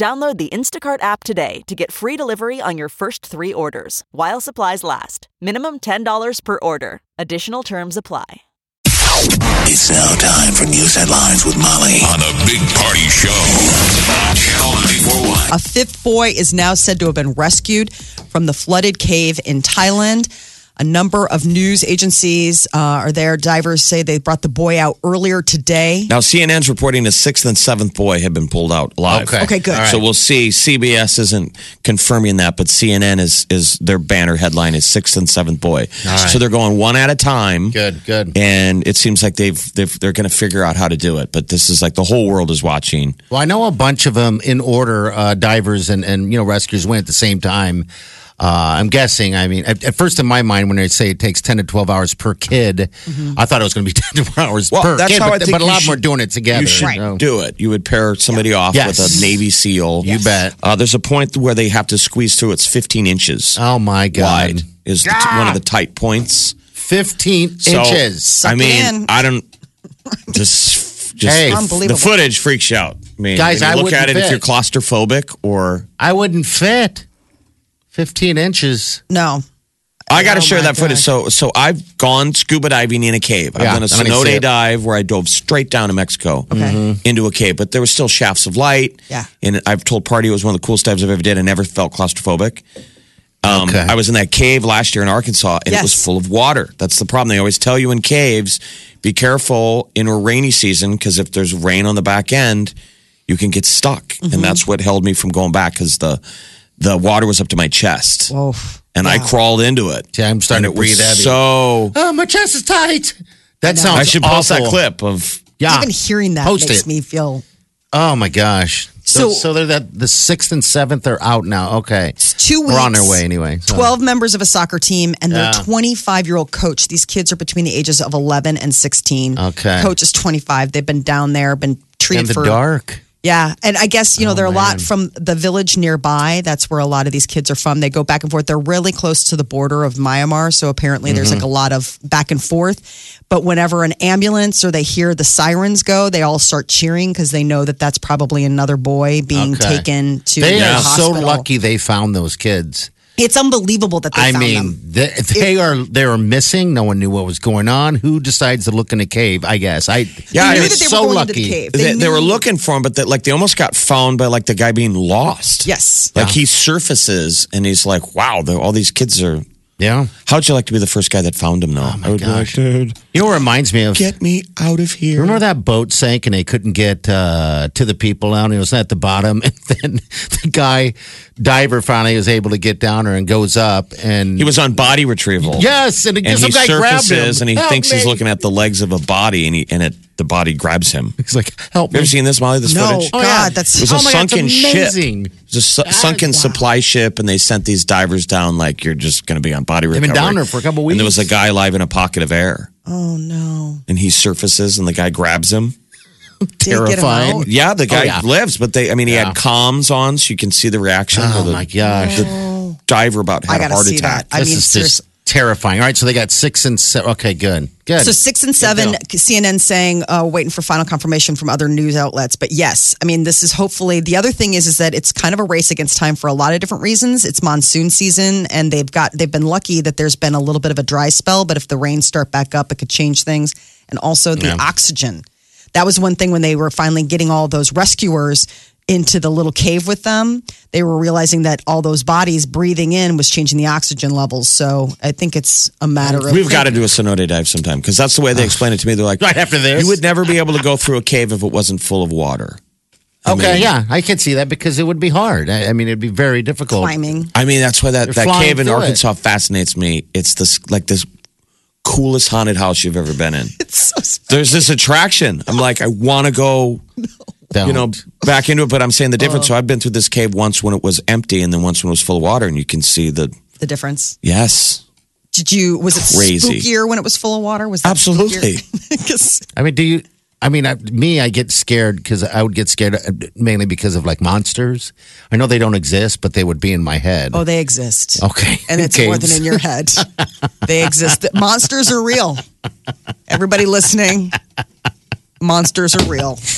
Download the Instacart app today to get free delivery on your first three orders while supplies last. Minimum $10 per order. Additional terms apply. It's now time for news headlines with Molly on a big party show Channel 941. A fifth boy is now said to have been rescued from the flooded cave in Thailand. A number of news agencies uh, are there. Divers say they brought the boy out earlier today. Now, CNN's reporting a sixth and seventh boy have been pulled out alive. Okay. Okay, good. All right. So we'll see. CBS isn't confirming that, but CNN is is their banner headline is sixth and seventh boy. right. So they're going one at a time. Good, good. And it seems like they've, they've they're going to figure out how to do it. But this is like the whole world is watching. Well, I know a bunch of them in order, uh, divers and, and, you know, rescuers went at the same time. Uh, I'm guessing. I mean, at, at first in my mind, when they say it takes 10 to 12 hours per kid, I thought it was going to be 10 to 12 hours Well, per that's kid. how I but, think but a you lot more should- doing it together. You should so- do it. You would pair somebody off Yes. with a Navy SEAL. You bet. Uh, there's a point where they have to squeeze through. It's 15 inches Oh, my God. wide. Is the t- one of the tight points. 15 So, inches. I mean, in. I don't just just Hey. the- Unbelievable. The footage freaks you out. I mean, Guys, when you I look at wouldn't it if you're claustrophobic or I wouldn't fit 15 inches. No. I got to Oh share my that footage. So, so I've gone scuba diving in a cave. I've Yeah, done a let me see cenote it. dive where I dove straight down to Mexico into a cave, but there were still shafts of light. Yeah. and I've told party it was one of the coolest dives I've ever did. I never felt claustrophobic. Um, Okay. I was in that cave last year in Arkansas, and it was Yes. full of water. That's the problem. They always tell you in caves, be careful in a rainy season because if there's rain on the back end, you can get stuck, Mm-hmm. and that's what held me from going back because the the water was up to my chest, Oh, and I crawled into it. Yeah, I'm starting And to it was breathe heavy. So Oh, my chest is tight. That sounds I should post that awful. clip of Yeah. even hearing that Post makes it. me feel Oh my gosh. So, So- so they're that the sixth and seventh are out now. Okay. it's two weeks. We're on their way anyway. so. 12 members of a soccer team and their Yeah. 25 year old coach. These kids are between the ages of 11 and 16. Okay. Coach is 25. They've been down there, been treated in the for dark. Yeah, and I guess you know Oh, there are a lot from the village nearby. That's where a lot of these kids are from. They go back and forth. They're really close to the border of Myanmar, so apparently there's Mm-hmm. like a lot of back and forth. But whenever an ambulance or they hear the sirens go, they all start cheering because they know that that's probably another boy being Okay. taken to They the are so lucky they found those kids. It's unbelievable that they I found mean, them. they, they are they are missing. No one knew what was going on. Who decides to look in a cave? I guess I. Yeah, They knew I- that they so were lucky. the cave. they, they, were looking for him, but that like they almost got found by like the guy being lost. Yes. like he surfaces and he's like, "Wow, all these kids are." Yeah. How'd you like to be the first guy that found him? though? Oh my I would be gosh. like, dude, You know what reminds me of? get me out of here. Remember that boat sank and they couldn't get uh, to the people down? It was at the bottom, and then the guy diver finally was able to get down there and goes up and He was on body retrieval. yes, and, and some he guy grabbed him. surfaces and he Help thinks he's looking at the legs of a body, and he and it the body grabs him. He's like, "Help You ever me!" seen this, Molly? This No, footage? God, Oh, God, that's It was Oh a my God, it's sunken ship. It was a su- sunken supply ship, and they sent these divers down like you're just going to be on body They've been down there for a couple weeks, And there was a guy alive in a pocket of air, Oh no! and he surfaces, and the guy grabs him. Did it get 'em Terrifying. out? Yeah, the oh, guy Oh, yeah. lives, but they, I mean, he Yeah. had comms on, so you can see the reaction. Oh the, my gosh, The diver about I had a heart see attack. that. I this mean, is seriously. just terrifying. All right, so they got six and seven. Okay, good, good. So six and seven, CNN saying, uh, waiting for final confirmation from other news outlets. But yes, I mean, this is hopefully the other thing is is that it's kind of a race against time for a lot of different reasons. It's monsoon season, and they've got they've been lucky that there's been a little bit of a dry spell. But if the rains start back up, it could change things. And also the oxygen. That was one thing when they were finally getting all those rescuers into the little cave with them. They were realizing that all those bodies breathing in was changing the oxygen levels. So I think it's a matter of We've got to do a cenote dive sometime because that's the way they explain it to me. They're like, Right after this? you would never be able to go through a cave if it wasn't full of water. okay, mean- yeah, I can see that because it would be hard. I, I mean, it'd be very difficult. climbing. I mean, that's why that, You're that cave in through it. Arkansas fascinates me. It's this like this coolest haunted house you've ever been in. It's so There's this attraction. I'm like, I want to go Don't. you know, back into it. But I'm saying the difference. So I've been through this cave once when it was empty, and then once when it was full of water, and you can see the The difference. yes, Did you? Was it Crazy. spookier when it was full of water? Was that Absolutely. Because I mean, do you? I mean, I, me, I get scared because I would get scared uh, mainly because of like monsters. I know they don't exist, but they would be in my head. oh, they exist. okay, and it's more than in your head. they exist. Monsters are real. Everybody listening, monsters are real.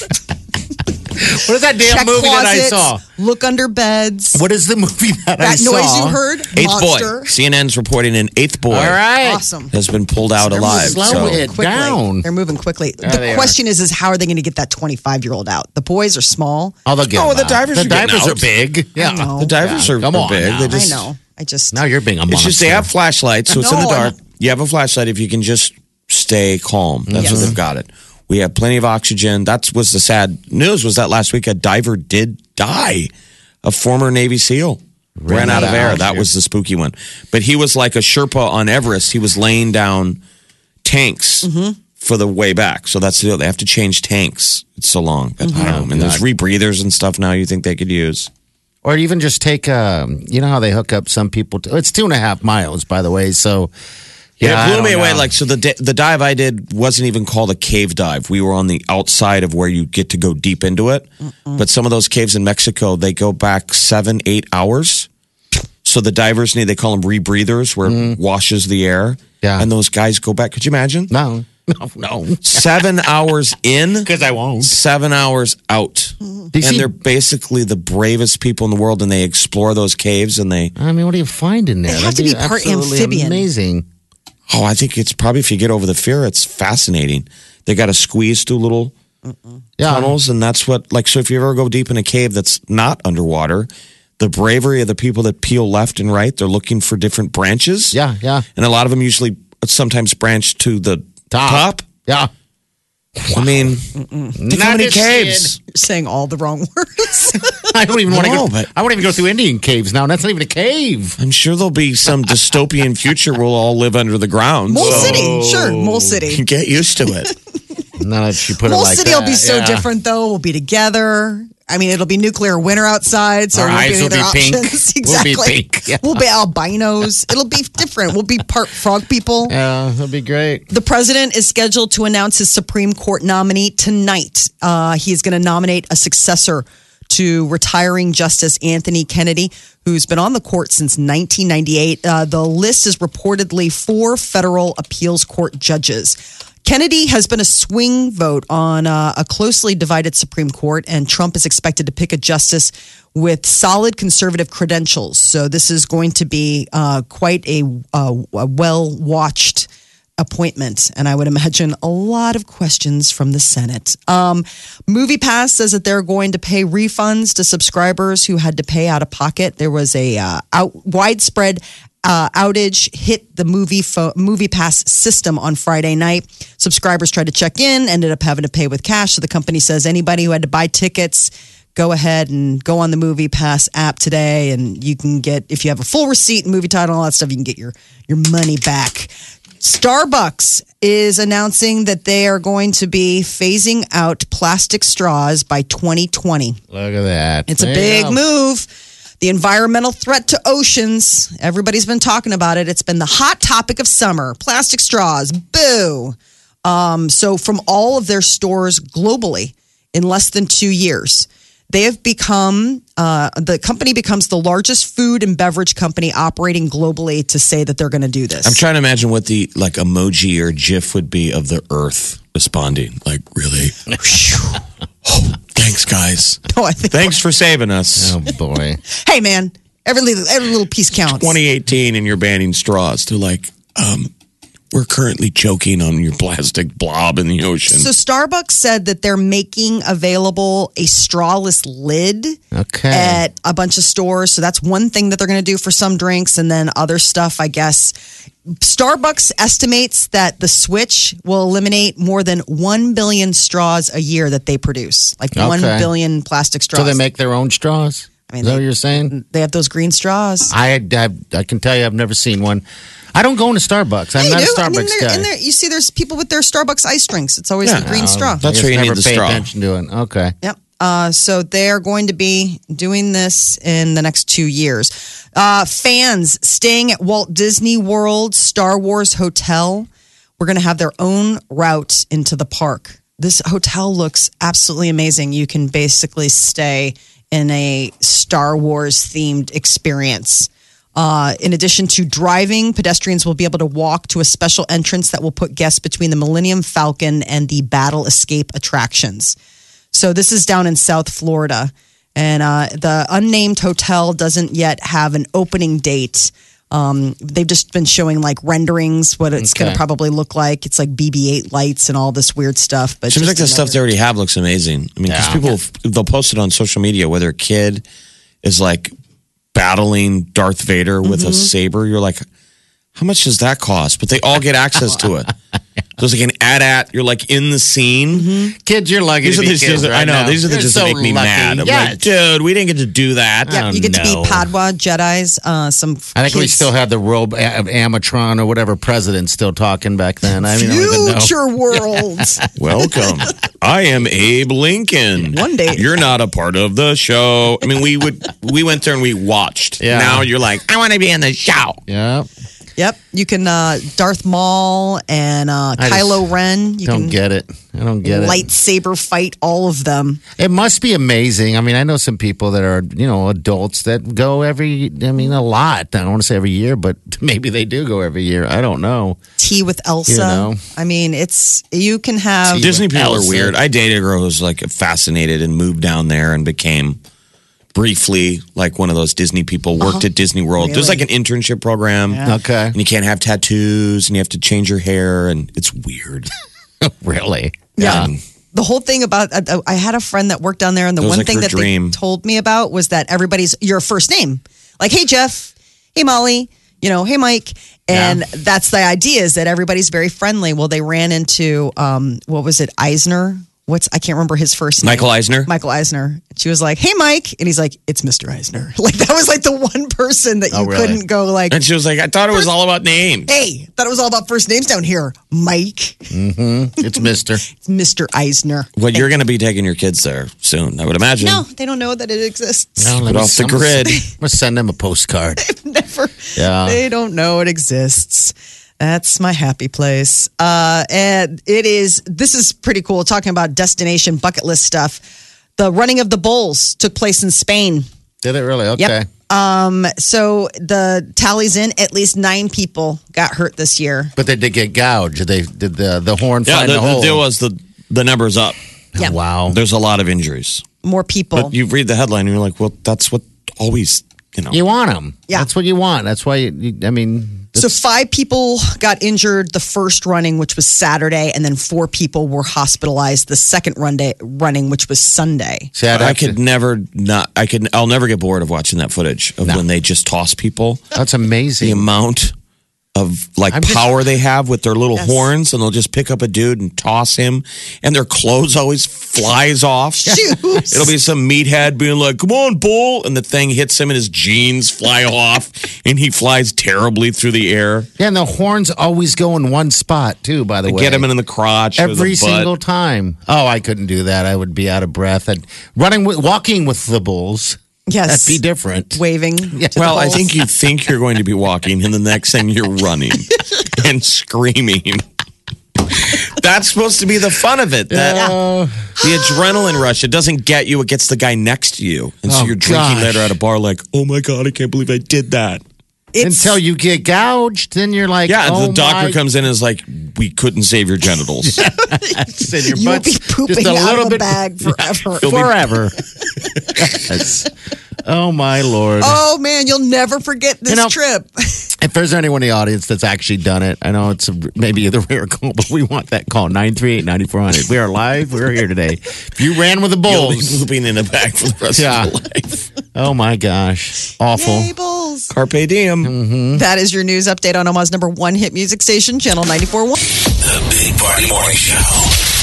What is that damn Check movie that I saw? Look under beds. What is the movie that, I saw? that noise you heard? eighth Monster. boy. CNN's reporting an eighth boy All right. Awesome. has been pulled out They're alive. slow So it Quickly. down. They're moving quickly. There they the are. question is, is how are they going to get that 25 year old out? The boys are small. Oh, they'll get Oh, the divers The are divers are big. Yeah, the divers Yeah. are, Come are on big. now. They I just, know. I just. Now you're being a monster. It's just they have flashlights, so it's in the dark. You have a flashlight if you can just stay calm. That's Yes. what they've got it. We have plenty of oxygen. That was the sad news. Was that last week a diver did die, a former Navy SEAL ran out of air. That was the spooky one. But he was like a Sherpa on Everest. He was laying down tanks Mm-hmm. for the way back. So that's the deal. They have to change tanks. It's so long. I don't know. And there's rebreathers and stuff now. You think they could use? Or even just take, um, you know how they hook up some people to, it's two and a half miles, by the way. So, yeah. Yeah, it blew don't me away. know. Like, so the the dive I did wasn't even called a cave dive. We were on the outside of where you get to go deep into it. But some of those caves in Mexico, they go back seven, eight hours. So the divers need, they call them rebreathers, where it mm. washes the air. Yeah. And those guys go back. Could you imagine? no, no, no. Seven hours in, Because I won't. seven hours out. Mm-hmm. And see- they're basically the bravest people in the world, and they explore those caves and they. I mean, what do you find in there? They have That'd to be part amphibian. Amazing. Oh, I think it's probably if you get over the fear, it's fascinating. They got to squeeze through little Yeah. tunnels, and that's what like. So if you ever go deep in a cave that's not underwater, the bravery of the people that peel left and right, they're looking for different branches. Yeah, yeah. and a lot of them usually sometimes branch to the top. Yeah. I mean, think how Not many caves? You're saying all the wrong words. I don't even want to No, go. but- I won't even go through Indian caves now. and That's not even a cave. I'm sure there'll be some dystopian future where we'll all live under the ground. Mole so City. Sure, Mole City. Get used to it. Now that you put Mole it like City that, will be so yeah. different, though. We'll be together. I mean, it'll be nuclear winter outside, so Our won't eyes be will other be pink. options. We'll be Exactly. pink, yeah. We'll be albinos. It'll be different. We'll be part frog people. Yeah, that'd be great. The president is scheduled to announce his Supreme Court nominee tonight. Uh, he is going to nominate a successor to retiring Justice Anthony Kennedy, who's been on the court since 1998. Uh, the list is reportedly four federal appeals court judges. Kennedy has been a swing vote on uh, a closely divided Supreme Court, and Trump is expected to pick a justice with solid conservative credentials. So this is going to be uh, quite a, uh, a well watched appointment, and I would imagine a lot of questions from the Senate. Um, Movie Pass says that they're going to pay refunds to subscribers who had to pay out of pocket. There was a uh, out, widespread uh, outage hit the movie fo- Movie Pass system on Friday night. Subscribers tried to check in, ended up having to pay with cash. So the company says anybody who had to buy tickets. Go ahead and go on the Movie Pass app today, and you can get if you have a full receipt, and movie title, all that stuff, you can get your your money back. Starbucks is announcing that they are going to be phasing out plastic straws by 2020. Look at that. It's a There big move. The environmental threat to oceans. Everybody's been talking about it. It's been the hot topic of summer. Plastic straws. Boo. Um, so, from all of their stores globally in less than two years, they have become uh, the company becomes the largest food and beverage company operating globally to say that they're going to do this. I'm trying to imagine what the like emoji or GIF would be of the Earth responding. Like, really? oh, thanks, guys. No, I think. Thanks for saving us. Oh boy. Hey, man, every little, every little piece counts. 2018, and you're banning straws. They're like, um, we're currently choking on your plastic blob in the ocean. So Starbucks said that they're making available a strawless lid Okay. at a bunch of stores. So that's one thing that they're going to do for some drinks, and then other stuff, I guess. Starbucks estimates that the switch will eliminate more than 1 billion straws a year that they produce. Like Okay. billion plastic straws. so they make their own straws. I mean, Is that they- what you're saying? They have those green straws. I, I I can tell you, I've never seen one. I don't go into Starbucks. I'm Yeah, not you a do. I mean, Starbucks guy. and they're- you see, there's people with their Starbucks ice drinks. It's always Yeah. the green straw. That's I where you just need never the pay straw. attention to it. Okay. Yep. Uh, so they're going to be doing this in the next two years. Uh, fans staying at Walt Disney World Star Wars Hotel, we're going to have their own route into the park. This hotel looks absolutely amazing. You can basically stay in a Star Wars themed experience. Uh, in addition to driving, pedestrians will be able to walk to a special entrance that will put guests between the Millennium Falcon and the Battle Escape attractions. So this is down in South Florida, and uh, the unnamed hotel doesn't yet have an opening date. Um, they've just been showing like renderings what it's going to probably look like. It's like BB-8 lights and all this weird stuff. But Seems like the stuff they already have looks amazing. I mean, because Yeah. people they'll post it on social media whether a kid is like battling Darth Vader with Mm-hmm. a saber. You're like, how much does that cost? But they all get access to it. There's like an ad at. You're like in the scene. Kids, you're lucky These are the kids just, I know now. these are the just so that make me lucky. mad. I'm Yes. like, dude, we didn't get to do that. Yeah, you get to be Padawan Jedi's. Uh, some I think we still had the robe of Amatron or whatever president still talking back then. I mean, I don't even know. future worlds. Welcome. I am Abe Lincoln. One day. You're not a part of the show. I mean, we would we went there and we watched. Yeah. Now you're like, I want to be in the show. Yeah, Yep, you can uh, Darth Maul and uh, I just Kylo Ren. You don't can get it. I don't get it. lightsaber fight all of them. It must be amazing. I mean, I know some people that are, you know, adults that go every, I mean, a lot. I don't want to say every year, but maybe they do go every year. I don't know. Tea with Elsa. You know. I mean, it's you can have. Tea. Disney people Elsa. are weird. I dated a girl who was like fascinated and moved down there and became briefly like one of those Disney people. Worked at Disney World. There's like an internship program. Okay. And you can't have tattoos and you have to change your hair and it's weird. Really? Yeah. The whole thing about uh, I had a friend that worked down there, and the one like thing that dream. they told me about was that everybody's your first name. Like, hey Jeff, hey Molly, you know, hey Mike, and that's the idea is that everybody's very friendly. Well, they ran into um, what was it, Eisner? What's I can't remember his first name. Michael Eisner. Michael Eisner. She was like, "Hey, Mike," and he's like, "It's Mr. Eisner." Like that was like the one person that you Oh, really? couldn't go like, And she was like, I thought it was all about names. "Hey, thought it was all about first names down here." Mike, Mm-hmm. It's Mister. it's Mr. Eisner. Well, you're going to be taking your kids there soon, I would imagine. No, they don't know that it exists. No, let Put off the grid. I'm gonna send them a postcard. Never. Yeah. They don't know it exists. That's my happy place. Uh, and it is, this is pretty cool. Talking about destination bucket list stuff. The running of the bulls took place in Spain. Did it really? Okay. Yep. Um, so the tallies in, at least nine people got hurt this year. But they did get gouged. They did the the horn Yeah, find the, the, the hole. deal was the, the number's up. Yeah. Wow. There's a lot of injuries. More people. But you read the headline and you're like, well, that's what always, you know. You want them. Yeah. That's what you want. That's why you, you I mean, So five people got injured the first running, which was Saturday, and then four people were hospitalized the second run day, running, which was Sunday. see, I'd I have to- could never not. I could. I'll never get bored of watching that footage of when they just toss people. that's amazing. The amount of like I'm just- power they have with their little Yes. horns, and they'll just pick up a dude and toss him, and their clothes always flies off. Shoes. It'll be some meathead being like, "Come on, bull!" and the thing hits him, and his jeans fly off, and he flies terribly through the air. Yeah, and the horns always go in one spot too. By the way, Get him in the crotch the every butt. single time. Oh, I couldn't do that. I would be out of breath. I'd, running, with, walking with the bulls. Yes. That'd be different. Waving. to Well, I think you think you're going to be walking, and the next thing you're running and screaming. That's supposed to be the fun of it. That the adrenaline rush. It doesn't get you; it gets the guy next to you, and so Oh, you're drinking gosh. later at a bar, like, "Oh my god, I can't believe I did that." It's, Until you get gouged, then you're like, Yeah, oh the doctor my comes in and is like, "We couldn't save your genitals." goodness, and your you will butt's be pooping just a out little of a bit bag forever. forever. Yes. Oh my lord! oh man, you'll never forget this You know- trip. If there's anyone in the audience that's actually done it, I know it's a, maybe the rare call, but we want that call 938-9400. We are live. We're here today. If you ran with the You'll be bulls, pooping in a bag for the rest Yeah. of your life. oh my gosh, awful. Yay, bulls. Carpe diem. Mm-hmm. That is your news update on Omaha's number one hit music station, Channel 94.1. The Big Party Morning Show.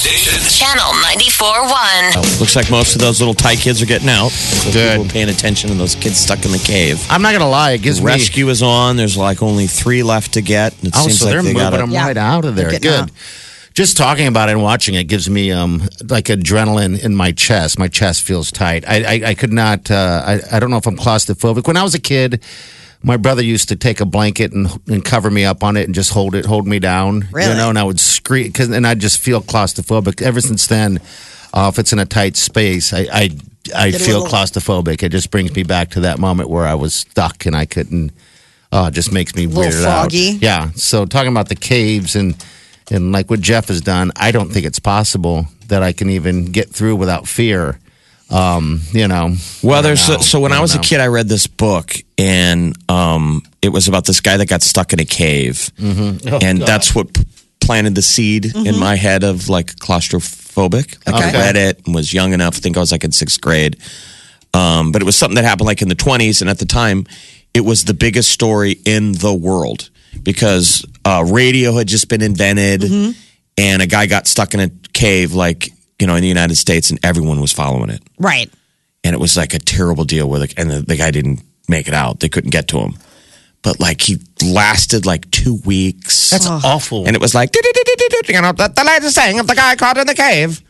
Station. Channel 94.1. Looks like most of those little Thai kids are getting out. So Good. People are paying attention to those kids stuck in the cave. I'm not gonna lie, it gives me. Rescue is on. There's like only three left to get. It Oh, seems so like they're they moving them Yeah. right out of there. They're getting Good. Just talking about it and watching it gives me um, like adrenaline in my chest. My chest feels tight. I I, I could not. Uh, I I don't know if I'm claustrophobic. When I was a kid, my brother used to take a blanket and, and cover me up on it and just hold it, hold me down. Really? You know, and I would scream because and I just feel claustrophobic. Ever since then, uh, if it's in a tight space, I I, I Get feel little- claustrophobic. It just brings me back to that moment where I was stuck and I couldn't. Oh, it just makes me weird foggy. out. Yeah. So talking about the caves and and like what Jeff has done, I don't think it's possible that I can even get through without fear. Um, you know. Well, there's know. so when I don't was a kid, I read this book, and um, it was about this guy that got stuck in a cave, Mm-hmm. Oh, and that's what planted the seed in my head of like claustrophobic. Like I read it and was young enough. I think I was like in sixth grade, um, but it was something that happened like in the 20s, and at the time, it was the biggest story in the world because uh, radio had just been invented, and a guy got stuck in a cave, like you know, in the United States, and everyone was following it Right. and it was like a terrible deal with it. And the, the guy didn't make it out; they couldn't get to him. But like he lasted like two weeks, That's awful. and it was like you know the, the latest saying of the guy caught in the cave.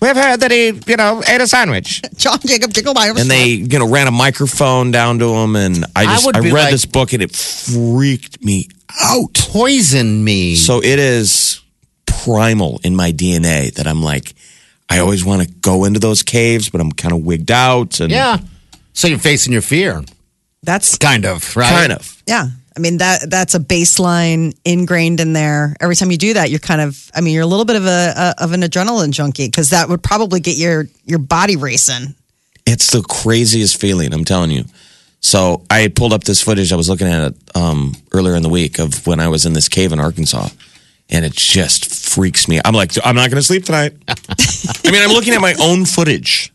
We've heard that he, you know, ate a sandwich, John Jacob Jinglebiter. and they, you know, ran a microphone down to him. And I I just, would I, be read like- this book, and it freaked me out. poison me. So it is primal in my DNA that I'm like, I always want to go into those caves, but I'm kind of wigged out. And yeah. So you're facing your fear, That's kind of, right? kind of. yeah. I mean that that's a baseline ingrained in there. Every time you do that, you're kind of. I mean, you're a little bit of a, a of an adrenaline junkie because that would probably get your your body racing. It's the craziest feeling, I'm telling you. So I had pulled up this footage. I was looking at it um, earlier in the week of when I was in this cave in Arkansas, and it just freaks me. I'm like, I'm not going to sleep tonight. I mean, I'm looking at my own footage.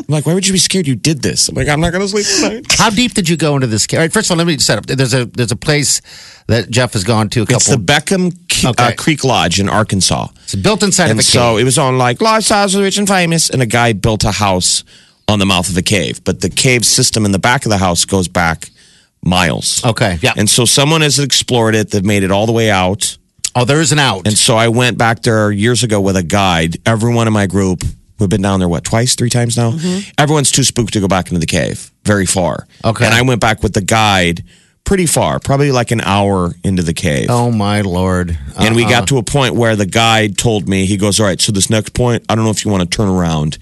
I'm like, why would you be scared? You did this. I'm like, I'm not going to sleep tonight. How deep did you go into this cave? All right, first of all, let me set up. There's a there's a place that Jeff has gone to. A couple. It's the Beckham K- Okay. uh, Creek Lodge in Arkansas. it's built inside and of a so cave. it was on like lifestyles of rich and famous and a guy built a house on the mouth of a cave but the cave system in the back of the house goes back miles okay. Yeah. and so someone has explored it they've made it all the way out oh, there is an out. and so i went back there years ago with a guide everyone in my group we've been down there what twice three times now everyone's too spooked to go back into the cave very far Okay. and i went back with the guide pretty far probably like an hour into the cave oh my lord. and we Uh-uh. got to a point where the guide told me, he goes, All right, so this next point, I don't know if you want to turn around.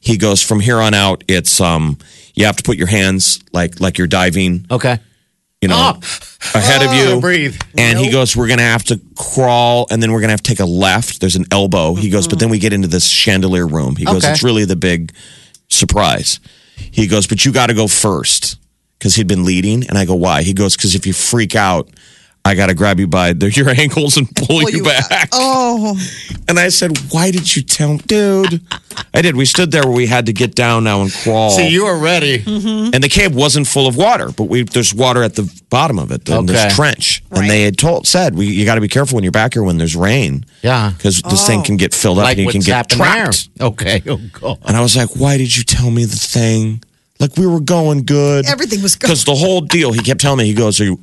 He goes, From here on out, it's um you have to put your hands like like you're diving, Okay. you know, Oh. Ahead of oh, you. Oh, breathe. And he goes, We're gonna have to crawl and then we're gonna have to take a left. There's an elbow. He goes, but mm-hmm. then we get into this chandelier room. He goes, Okay. It's really the big surprise. He goes, But you gotta go first. Because he'd been leading. And I go, Why? He goes, Because if you freak out, I got to grab you by the, your ankles and pull, you, you back. Oh, And I said, Why did you tell me? Dude. I did. We stood there where we had to get down now and crawl. See, you were ready. Mm-hmm. and the cave wasn't full of water, but we there's water at the bottom of it. And Okay. There's trench. And they had told said, we, You got to be careful when you're back here when there's rain. Yeah. Because this thing can get filled up Like and you can get trapped. there. Okay. Oh god. And I was like, Why did you tell me the thing? Like we were going good. everything was good. Because the whole deal, he kept telling me, he goes, Are you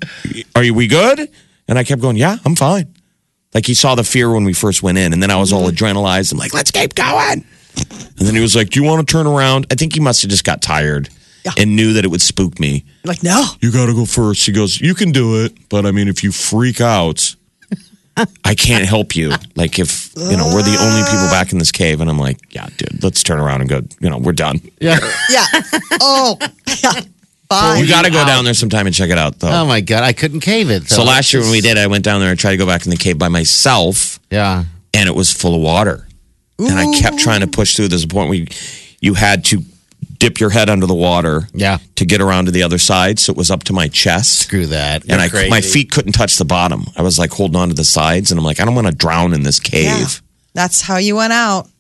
are you we good? And I kept going, Yeah, I'm fine. Like he saw the fear when we first went in, and then I was all mm-hmm. adrenalized. I'm like, let's keep going. And then he was like, Do you want to turn around? I think he must have just got tired Yeah. and knew that it would spook me. Like no, You got to go first. He goes, You can do it. But I mean, if you freak out, I can't help you. Like, if, you know, we're the only people back in this cave. And I'm like, Yeah, dude, let's turn around and go, you know, we're done. Yeah. yeah. Oh, yeah. Bye. You got to go down there sometime and check it out, though. Oh my god, I couldn't cave it. so last year when we did, I went down there and tried to go back in the cave by myself. Yeah. and it was full of water. And I kept trying to push through. There's a point where you, you had to dip your head under the water Yeah. to get around to the other side. So it was up to my chest. Screw that. And I, You're my feet couldn't touch the bottom. I was like holding on to the sides, and I'm like, I don't want to drown in this cave. Yeah. That's how you went out.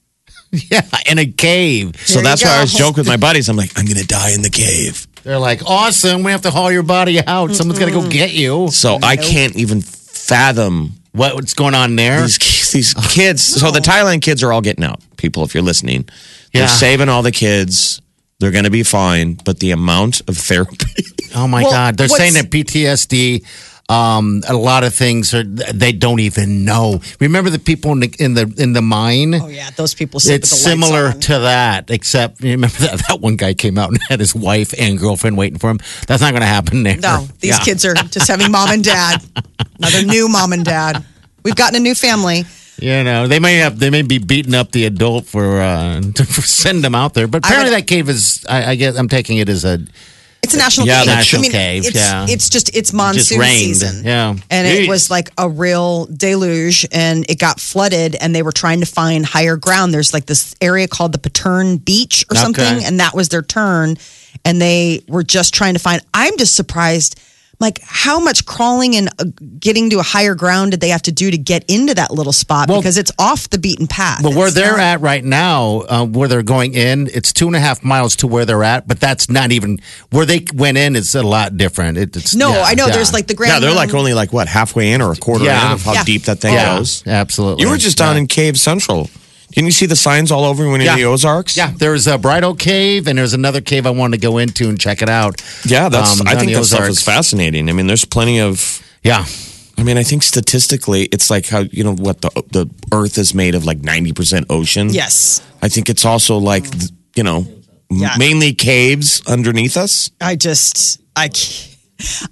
Yeah, in a cave. So There that's why I go. was joking with my buddies. I'm like, I'm gonna die in the cave. They're like, awesome. We have to haul your body out. Someone's got to go get you. So I can't even fathom what's going on there? These, these kids. So the Thailand kids are all getting out. People, if you're listening, they're Yeah. saving all the kids. They're going to be fine. But the amount of therapy. Oh my Well, God! They're saying that PTSD, um, a lot of things are they don't even know. Remember the people in the in the in the mine? Oh yeah, those people. Sit It's the similar on. to that, except you remember that, that one guy came out and had his wife and girlfriend waiting for him. That's not going to happen there. No, these Yeah. kids are just having mom and dad. Another new mom and dad. We've gotten a new family. You know, they may have they may be beating up the adult for uh, to for send them out there, but apparently would- that cave is. I, I guess I'm taking it as a It's a national Yeah, cave. national I mean, cave, It's, yeah. it's just it's monsoon rained, season. yeah. and it was like a real deluge, and it got flooded, and they were trying to find higher ground. There's like this area called the Pattaya Beach or Okay. something, and that was their turn, and they were just trying to find. I'm just surprised. Like how much crawling and uh, getting to a higher ground did they have to do to get into that little spot? Well- because it's off the beaten path. But where It's they're not- at right now, uh, where they're going in, it's two and a half miles to where they're at. But that's not even where they went in. It's a lot different. It, it's No, yeah, I know. yeah. There's like the grand. yeah, they're like only like what halfway in or a quarter Yeah. in of how Yeah. deep that thing yeah, goes. absolutely. You were just down Yeah. in Cave Central. Didn't you see the signs all over when you're in the Ozarks? Yeah, there's a Bridal Cave, and there's another cave I wanted to go into and check it out. Yeah, that's. Um, I think the that stuff is fascinating. I mean, there's plenty of. Yeah, I mean, I think statistically, it's like how you know what the the Earth is made of, like ninety percent ocean. Yes. I think it's also like you know Yeah. mainly caves underneath us. I just I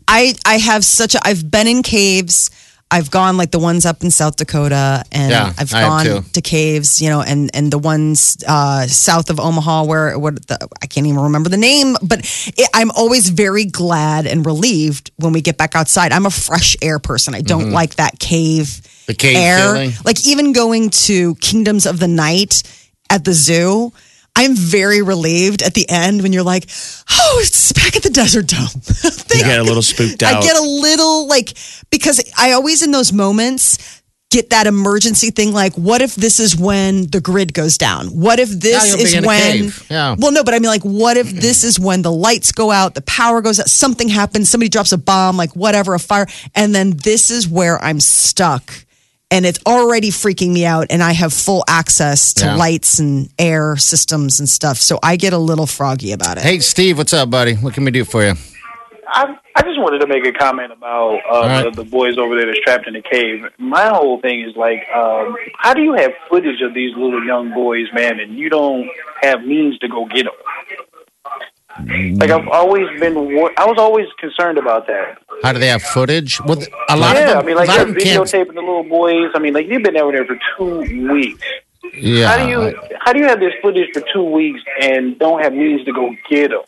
I I have such a I've been in caves. I've gone like the ones up in South Dakota, and Yeah, I've gone to caves, you know, and and the ones uh, south of Omaha where what the, I can't even remember the name, but it, I'm always very glad and relieved when we get back outside. I'm a fresh air person. I don't like that cave Mm-hmm. The cave air. feeling. Like even going to Kingdoms of the Night at the zoo. I'm very relieved at the end when you're like, oh, it's back at the Desert Dome. You get a little spooked out. I get a little like because I always in those moments get that emergency thing like what if this is when the grid goes down? What if this Yeah, you'll be is in a when cave. Yeah. Well no, but I mean like what if this is when the lights go out, the power goes out, something happens, somebody drops a bomb, like whatever, a fire, and then this is where I'm stuck. And it's already freaking me out, and I have full access to Yeah. lights and air systems and stuff. So I get a little froggy about it. Hey, Steve, what's up, buddy? What can we do for you? I, I just wanted to make a comment about uh, right. the, the boys over there that's trapped in the cave. My whole thing is like, um, how do you have footage of these little young boys, man, and you don't have means to go get them? Like I've always been, I was always concerned about that. How do they have footage? Well, a lot yeah, of them, I mean, like a lot they're of them videotaping the little boys. I mean, like you've been down there for two weeks. Yeah, How do you, how do you have this footage for two weeks and don't have means to go get them?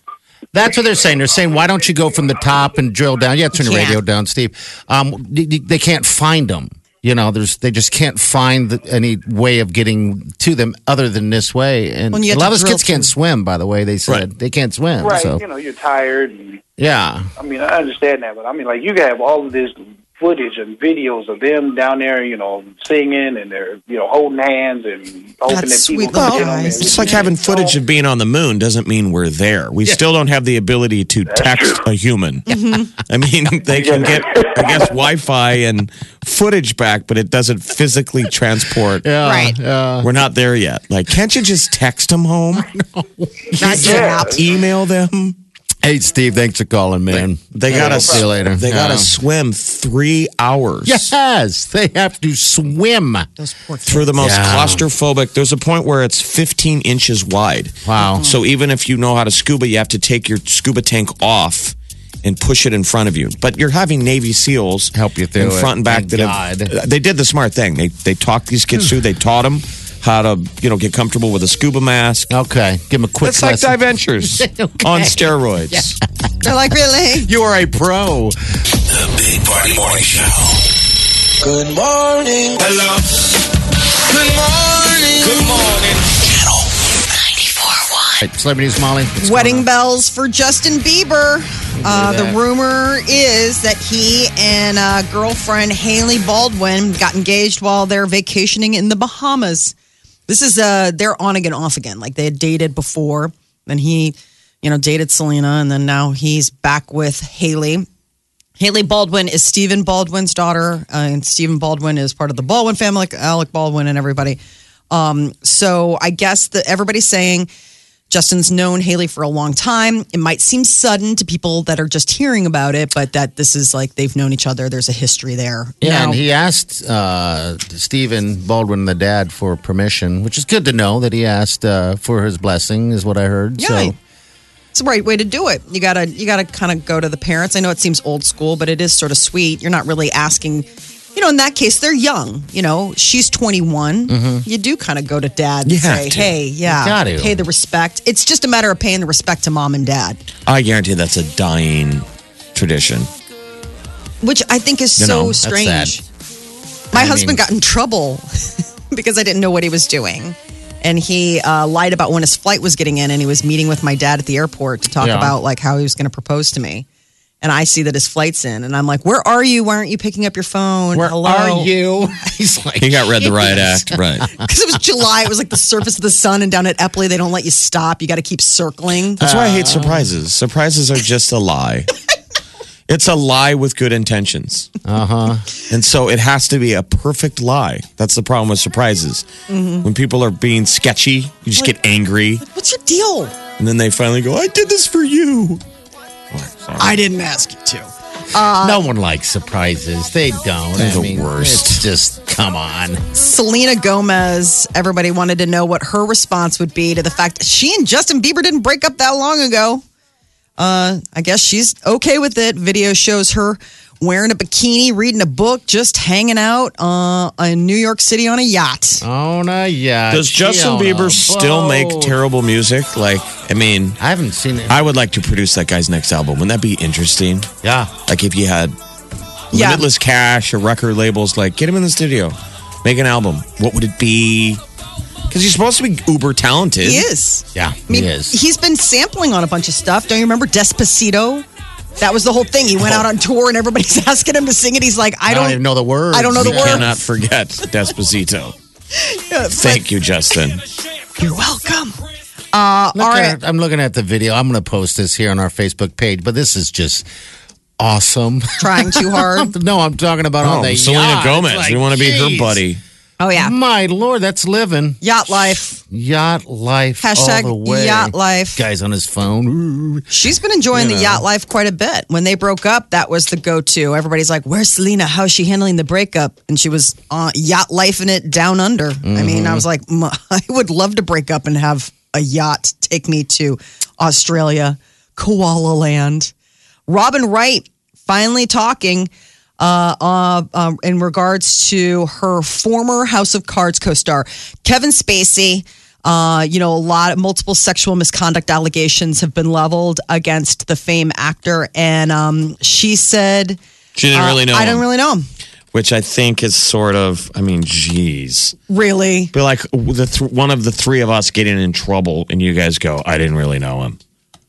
That's what they're saying. They're saying, why don't you go from the top and drill down? Yeah, turn the can't. radio down, Steve. Um, they, they can't find them. You know, there's they just can't find the, any way of getting to them other than this way. And Well, a lot of those drill kids can't through- swim. By the way, they said Right. they can't swim. Right. So You know, you're tired. And, yeah, I mean, I understand that, but I mean, like, you have all of this footage and videos of them down there, you know, singing and they're, you know, holding hands and hoping That's that people sweet can get them. It's like having footage of being on the moon doesn't mean we're there. We still don't have the ability to text a human. I mean, they can get, I guess, Wi-Fi and footage back, but it doesn't physically transport. yeah, Right. Yeah. We're not there yet. Like, can't you just text them home? Not Yeah. yet. Email them. Hey, Steve, thanks for calling, man. They Yeah, gotta see you later. They Yeah. gotta swim three hours. Yes, they have to swim. Those poor kids. through the most Yeah. claustrophobic. There's a point where it's 15 inches wide. Wow. So even if you know how to scuba, you have to take your scuba tank off and push it in front of you. But you're having Navy SEAls Help you through in it. front and back. Thank that have- they did the smart thing. They they talked these kids through. They taught them how to you know get comfortable with a scuba mask. Okay, give him a quick It's like lesson. Diventures on steroids. They're like, really? You are a pro. The Big Party Morning Show. Good morning. Hello. Good morning. Good morning. Channel 94.1. Right, Celebrity news, Molly. What's Wedding going on? bells for Justin Bieber. Uh, the rumor is that he and uh, girlfriend Hailey Baldwin got engaged while they're vacationing in the Bahamas. This is uh, they're on again, off again. Like they had dated before, and he, you know, dated Selena, and then now he's back with Hailey. Hailey Baldwin is Stephen Baldwin's daughter, uh, and Stephen Baldwin is part of the Baldwin family, like Alec Baldwin and everybody. Um, so I guess that everybody's saying Justin's known Hailey for a long time. It might seem sudden to people that are just hearing about it, but that this is like they've known each other. There's a history there. Yeah, Now- and he asked uh, Stephen Baldwin, the dad, for permission, which is good to know that he asked uh, for his blessing, is what I heard. Yeah. So, It's the right way to do it. You gotta you gotta kind of go to the parents. I know it seems old school, but it is sort of sweet. You're not really asking. You know, in that case, they're young. You know, she's 21. You do kind of go to dad and You say. "Hey, yeah, pay the respect." It's just a matter of paying the respect to mom and dad, I guarantee that's a dying tradition. which I think is You so know, strange. My I husband mean- got in trouble because I didn't know what he was doing. And he uh, lied about when his flight was getting in, and he was meeting with my dad at the airport to talk Yeah. about like how he was going to propose to me. And I see that his flight's in, and I'm like, "Where are you? Why aren't you picking up your phone? where Hello? are you? He's like, He got read the riot act, right? Because it was July. It was like the surface of the sun, and down at Eppley, they don't let you stop. You got to keep circling. That's why I hate surprises. Surprises are just a lie. It's a lie with good intentions. Uh huh. And so it has to be a perfect lie. That's the problem with surprises. When people are being sketchy, you just get angry. What's your deal? And then they finally go, I did this for you. Sorry. I didn't ask you to. no one likes surprises. They don't. They're I the mean, worst. It's just come on. Selena Gomez, everybody wanted to know what her response would be to the fact that she and Justin Bieber didn't break up that long ago. Uh, I guess she's okay with it. Video shows her wearing a bikini, reading a book, just hanging out uh, in New York City on a yacht. Oh no, yeah. Does Justin Bieber still make terrible? terrible music? Like, I mean, I haven't seen it. I would like to produce that guy's next album. Wouldn't that be interesting? yeah. Like if you had Yeah. limitless cash or record labels, like get him in the studio, make an album. What would it be? Because he's supposed to be uber talented. He is. Yeah, I mean, he is. he's been sampling on a bunch of stuff. Don't you remember Despacito? That was the whole thing. He went out on tour and everybody's asking him to sing it. He's like, I I don't, don't even know the words. I don't know the We words. cannot forget Despacito. Yeah, Thank you, Justin. You're welcome. Uh, Look all right. at, I'm looking at the video. I'm going to post this here on our Facebook page, but this is just awesome. Trying too hard. no, I'm talking about on Oh, the Selena yacht. Gomez. Like, we want to be her buddy. Oh, yeah. My lord, that's living Yacht life. yacht life. Hashtag all the way. yacht life. Guys on his phone. She's been enjoying You the know. yacht life quite a bit. When they broke up, that was the go to. Everybody's like, Where's Selena? How's she handling the breakup? And she was uh, yacht life in it down under. I mean, I was like, "M- I would love to break up and have a yacht take me to Australia, Koala Land. Robin Wright finally talking uh, uh, um, in regards to her former House of Cards co-star Kevin Spacey. Uh, you know, a lot, of multiple sexual misconduct allegations have been leveled against the fame actor, and um, she said, She didn't uh, really know. I don't him, really know him. Which I think is sort of, I mean, geez. Really, Be like the th- one of the three of us getting in trouble, and you guys go, I didn't really know him.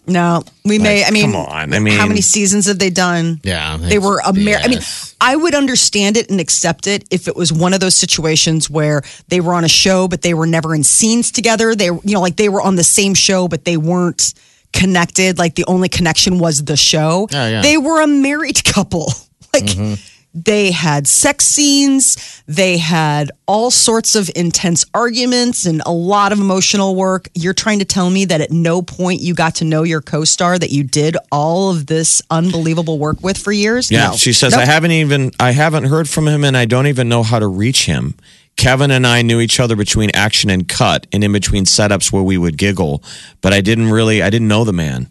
No. We may. Like, I mean, come on. I mean- how many seasons have they done? Yeah, they were it's Amer- I mean, I would understand it and accept it if it was one of those situations where they were on a show, but they were never in scenes together. They, you know, like they were on the same show, but they weren't connected. Like the only connection was the show. Oh, yeah. They were a married couple. Like mm-hmm. They had sex scenes. They had all sorts of intense arguments and a lot of emotional work. You're trying to tell me that at no point you got to know your co-star that you did all of this unbelievable work with for years? Yeah, No. she says Nope. I haven't even I haven't heard from him, and I don't even know how to reach him. Kevin and I knew each other between action and cut, and in between setups where we would giggle, but I didn't really I didn't know the man.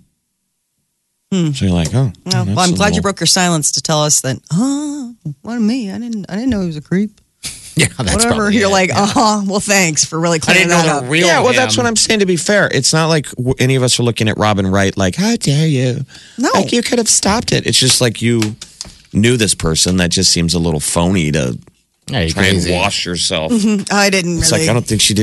So you're like, oh, Well, well, I'm a glad you broke your silence to tell us that. Oh, what of me? I didn't. I didn't know he was a creep. yeah, that's Whatever. probably You're it. like, uh huh. Well, thanks for really I clearing didn't know that the up. real. Yeah, well, that's what I'm saying. To be fair, it's not like any of us are looking at Robin Wright like, how dare you? No. like you could have stopped it. It's just like you knew this person that just seems a little phony to Yeah, you try and crazy. wash yourself. I didn't It's really. like I don't think she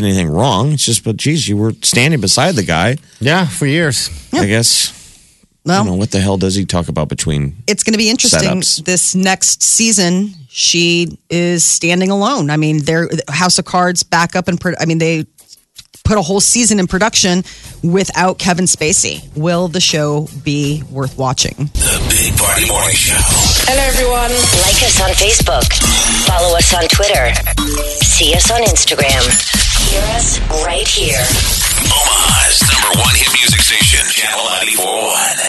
did anything wrong. It's just, but geez, you were standing beside the guy. Yeah, for years. I well, don't know what the hell does he talk about between? it's going to be interesting. Setups. This next season, she is standing alone. I mean, their House of Cards back up and pro- I mean they put a whole season in production without Kevin Spacey. Will the show be worth watching? The Big Party Morning Show. Hello, everyone. Like us on Facebook. Follow us on Twitter. See us on Instagram. Hear us right here. Omaha's number one hit music station, Channel 941.